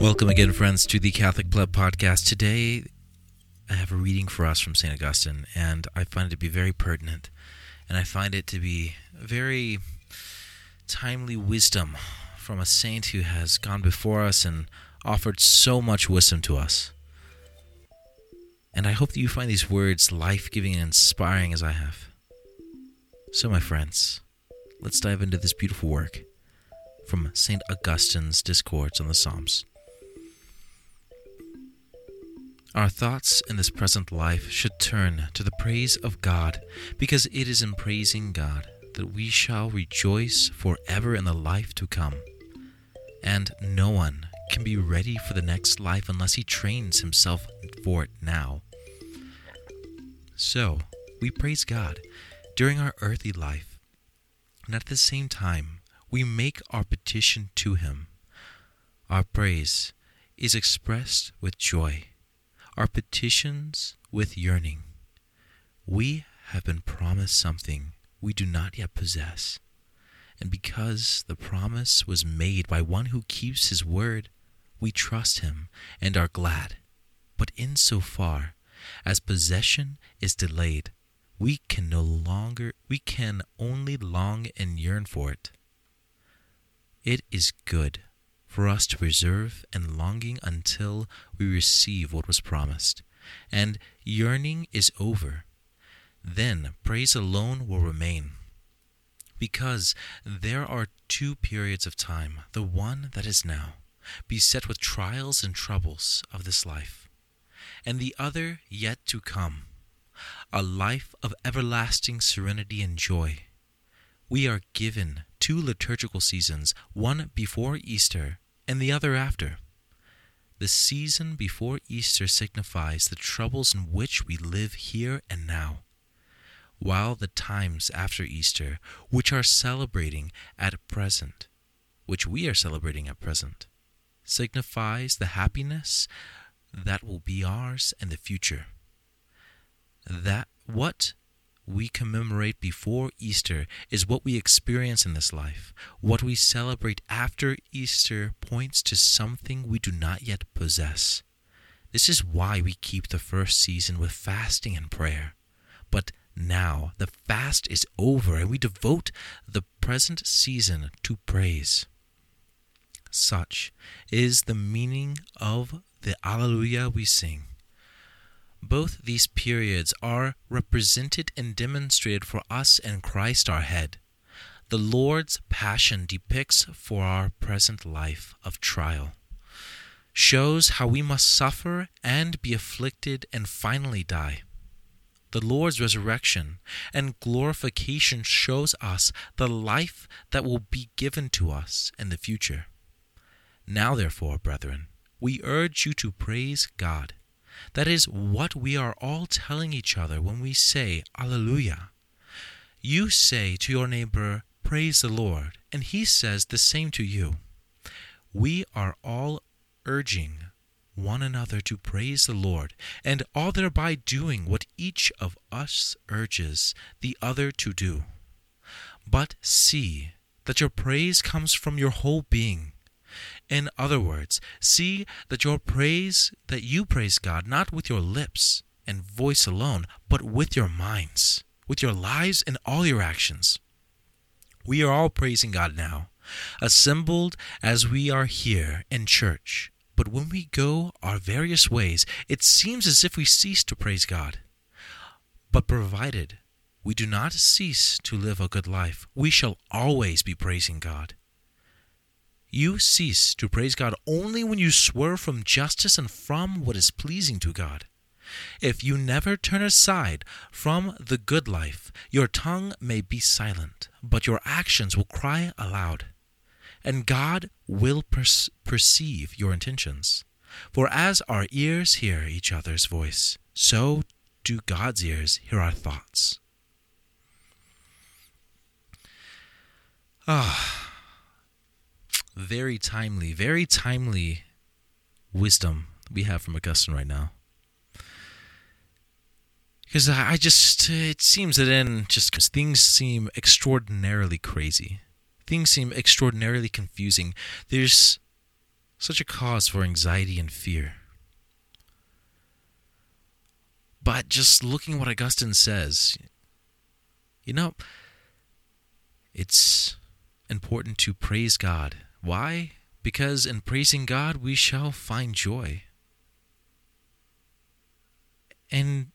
Welcome again, friends, to the Catholic Pleb podcast. Today, I have a reading for us from St. Augustine, and I find it to be very pertinent, and I find it to be very timely wisdom from a saint who has gone before us and offered so much wisdom to us. And I hope that you find these words life giving and inspiring as I have. So, my friends, let's dive into this beautiful work from St. Augustine's Discourse on the Psalms. Our thoughts in this present life should turn to the praise of God, because it is in praising God that we shall rejoice forever in the life to come. And no one can be ready for the next life unless he trains himself for it now. So, we praise God during our earthly life, and at the same time, we make our petition to Him. Our praise is expressed with joy our petitions with yearning. We have been promised something we do not yet possess. And because the promise was made by one who keeps his word, we trust him and are glad. But in so far as possession is delayed, we can no longer we can only long and yearn for it. It is good for us to preserve and longing until we receive what was promised. And yearning is over. Then praise alone will remain. Because there are two periods of time, the one that is now, beset with trials and troubles of this life, and the other yet to come, a life of everlasting serenity and joy. We are given two liturgical seasons, one before Easter and the other after. The season before Easter signifies the troubles in which we live here and now, while the times after Easter, which are celebrating at present, which we are celebrating at present, signifies the happiness that will be ours in the future. That what we commemorate before Easter is what we experience in this life. What we celebrate after Easter points to something we do not yet possess. This is why we keep the first season with fasting and prayer. But now the fast is over and we devote the present season to praise. Such is the meaning of the Alleluia we sing. Both these periods are represented and demonstrated for us in Christ our head. The Lord's passion depicts for our present life of trial, shows how we must suffer and be afflicted and finally die. The Lord's resurrection and glorification shows us the life that will be given to us in the future. Now, therefore, brethren, we urge you to praise God that is what we are all telling each other when we say Alleluia. You say to your neighbor, Praise the Lord, and he says the same to you. We are all urging one another to praise the Lord, and all thereby doing what each of us urges the other to do. But see that your praise comes from your whole being in other words, see that your praise that you praise God not with your lips and voice alone, but with your minds, with your lives and all your actions. We are all praising God now, assembled as we are here in church. But when we go our various ways, it seems as if we cease to praise God. But provided we do not cease to live a good life, we shall always be praising God. You cease to praise God only when you swerve from justice and from what is pleasing to God. If you never turn aside from the good life, your tongue may be silent, but your actions will cry aloud. And God will per- perceive your intentions. For as our ears hear each other's voice, so do God's ears hear our thoughts. Ah very timely, very timely wisdom we have from Augustine right now. Because I just, it seems that in just things seem extraordinarily crazy, things seem extraordinarily confusing, there's such a cause for anxiety and fear. But just looking at what Augustine says, you know, it's important to praise God. Why? Because in praising God, we shall find joy. And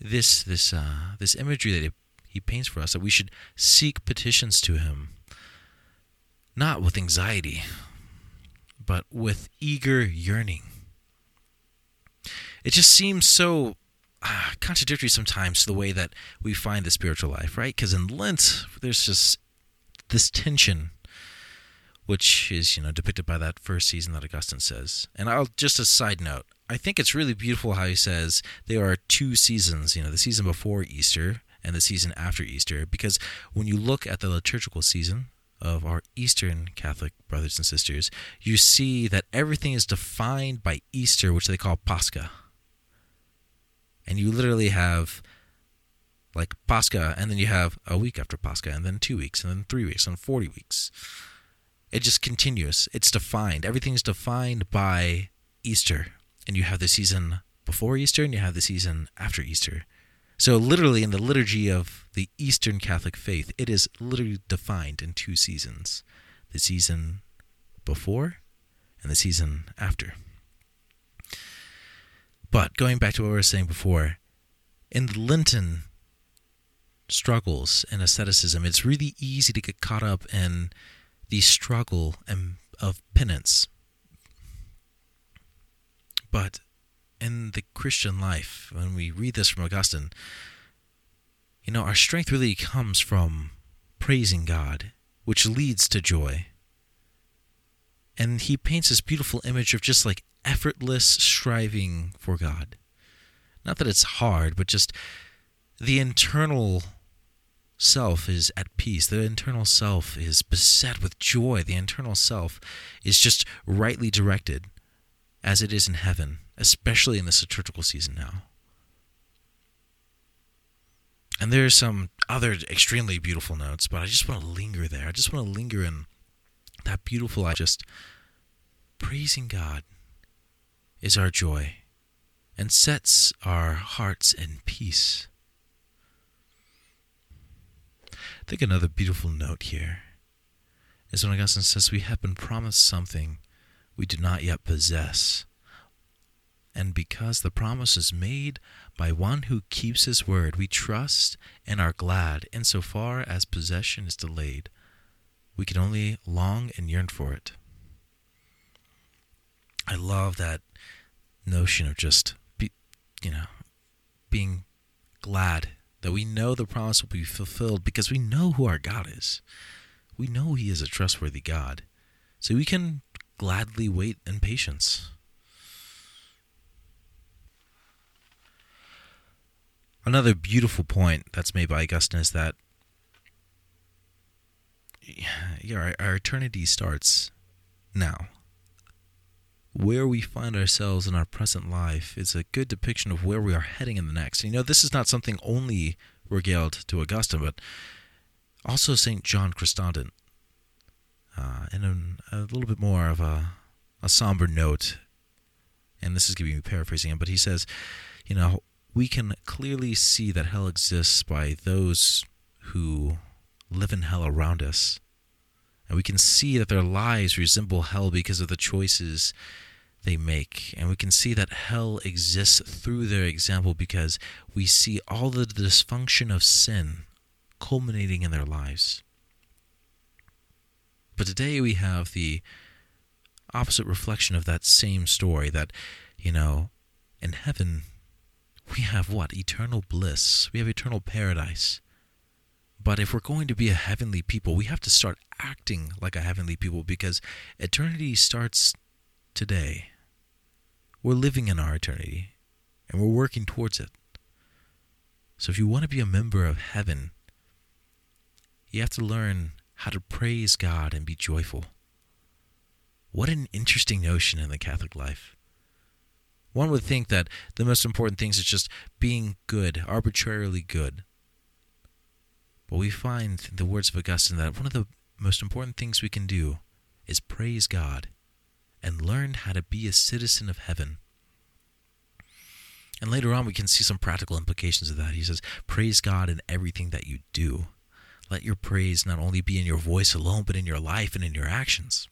this this uh, this imagery that he, paints for us that we should seek petitions to him, not with anxiety, but with eager yearning. It just seems so uh, contradictory sometimes to the way that we find the spiritual life, right? Because in Lent, there's just this tension, which is you know depicted by that first season that Augustine says. And I'll just a side note, I think it's really beautiful how he says there are two seasons, you know, the season before Easter and the season after Easter, because when you look at the liturgical season of our Eastern Catholic brothers and sisters, you see that everything is defined by Easter, which they call Pascha. And you literally have like Pascha, and then you have a week after Pascha, and then two weeks, and then three weeks, and 40 weeks. It just continues. It's defined. Everything's defined by Easter, and you have the season before Easter and you have the season after Easter. So, literally, in the liturgy of the Eastern Catholic faith, it is literally defined in two seasons the season before and the season after. But going back to what we were saying before, in the Lenten struggles and asceticism, it's really easy to get caught up in the struggle and of penance but in the Christian life, when we read this from Augustine, you know, our strength really comes from praising God, which leads to joy. And he paints this beautiful image of just like effortless striving for God. Not that it's hard, but just the internal self is at peace. The internal self is beset with joy. The internal self is just rightly directed as it is in heaven, especially in the liturgical season now. And there are some other extremely beautiful notes, but I just want to linger there. I just want to linger in that beautiful, I just praising God is our joy and sets our hearts in peace. I think another beautiful note here is when Augustine says we have been promised something we do not yet possess. And because the promise is made by one who keeps his word, we trust and are glad insofar as possession is delayed. We can only long and yearn for it. I love that notion of just, be, you know, being glad that we know the promise will be fulfilled because we know who our God is. We know He is a trustworthy God. So we can gladly wait in patience. Another beautiful point that's made by Augustine is that yeah, our, our eternity starts now. Where we find ourselves in our present life is a good depiction of where we are heading in the next. You know, this is not something only regaled to Augustine, but also St. John Chrysostom uh, in a, a, little bit more of a, a somber note. And this is going to be paraphrasing him, but he says, you know, we can clearly see that hell exists by those who live in hell around us. And we can see that their lives resemble hell because of the choices they make. And we can see that hell exists through their example because we see all the dysfunction of sin culminating in their lives. But today we have the opposite reflection of that same story that, you know, in heaven we have what? Eternal bliss. We have eternal paradise. But if we're going to be a heavenly people, we have to start acting like a heavenly people because eternity starts today. We're living in our eternity and we're working towards it. So if you want to be a member of heaven, you have to learn how to praise God and be joyful. What an interesting notion in the Catholic life. One would think that the most important things is just being good, arbitrarily good. But we find in the words of Augustine that one of the most important things we can do is praise God and learn how to be a citizen of heaven. And later on, we can see some practical implications of that. He says, Praise God in everything that you do. Let your praise not only be in your voice alone, but in your life and in your actions.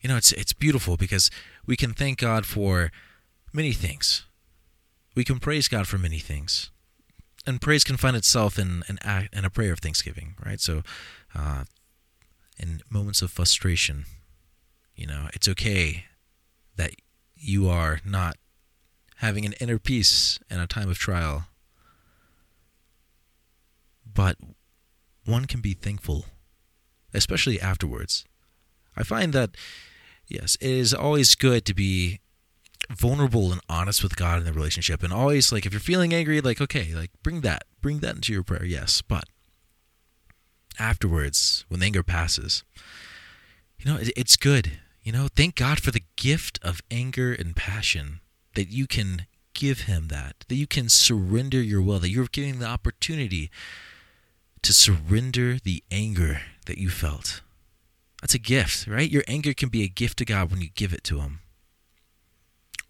You know, it's, it's beautiful because we can thank God for many things. We can praise God for many things. And praise can find itself in act, in a prayer of thanksgiving, right? So, uh, in moments of frustration, you know, it's okay that you are not having an inner peace in a time of trial. But one can be thankful, especially afterwards. I find that, yes, it is always good to be vulnerable and honest with God in the relationship. And always, like, if you're feeling angry, like, okay, like, bring that, bring that into your prayer, yes. But afterwards, when the anger passes, you know, it's good you know, thank God for the gift of anger and passion that you can give Him that, that you can surrender your will, that you're giving the opportunity to surrender the anger that you felt. That's a gift, right? Your anger can be a gift to God when you give it to Him.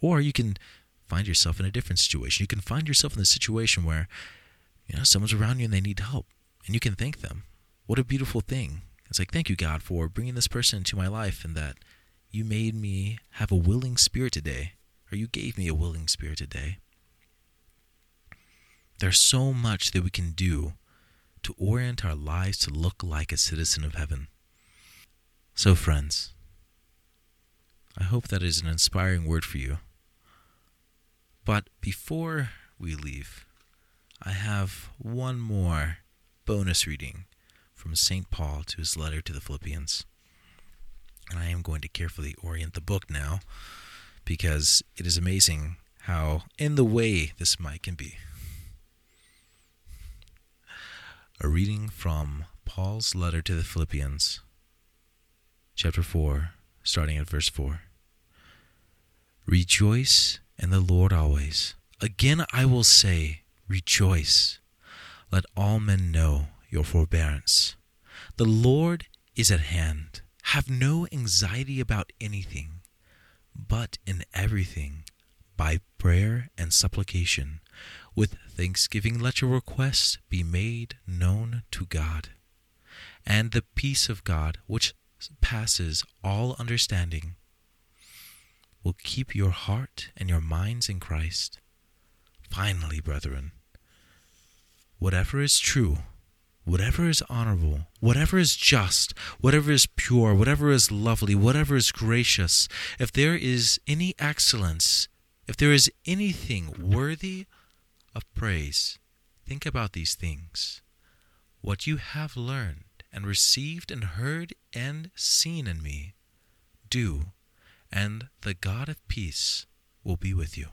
Or you can find yourself in a different situation. You can find yourself in the situation where, you know, someone's around you and they need help, and you can thank them. What a beautiful thing. It's like, thank you, God, for bringing this person into my life and that you made me have a willing spirit today, or you gave me a willing spirit today. There's so much that we can do to orient our lives to look like a citizen of heaven. So, friends, I hope that is an inspiring word for you. But before we leave, I have one more bonus reading from St. Paul to his letter to the Philippians. And I am going to carefully orient the book now because it is amazing how in the way this might can be. A reading from Paul's letter to the Philippians, chapter 4, starting at verse 4. Rejoice in the Lord always. Again I will say, Rejoice. Let all men know your forbearance. The Lord is at hand. Have no anxiety about anything, but in everything, by prayer and supplication, with thanksgiving let your requests be made known to God. And the peace of God, which passes all understanding, will keep your heart and your minds in Christ. Finally, brethren, whatever is true, whatever is honorable, whatever is just, whatever is pure, whatever is lovely, whatever is gracious, if there is any excellence, if there is anything worthy of praise, think about these things. What you have learned and received and heard and seen in me, do, and the God of peace will be with you.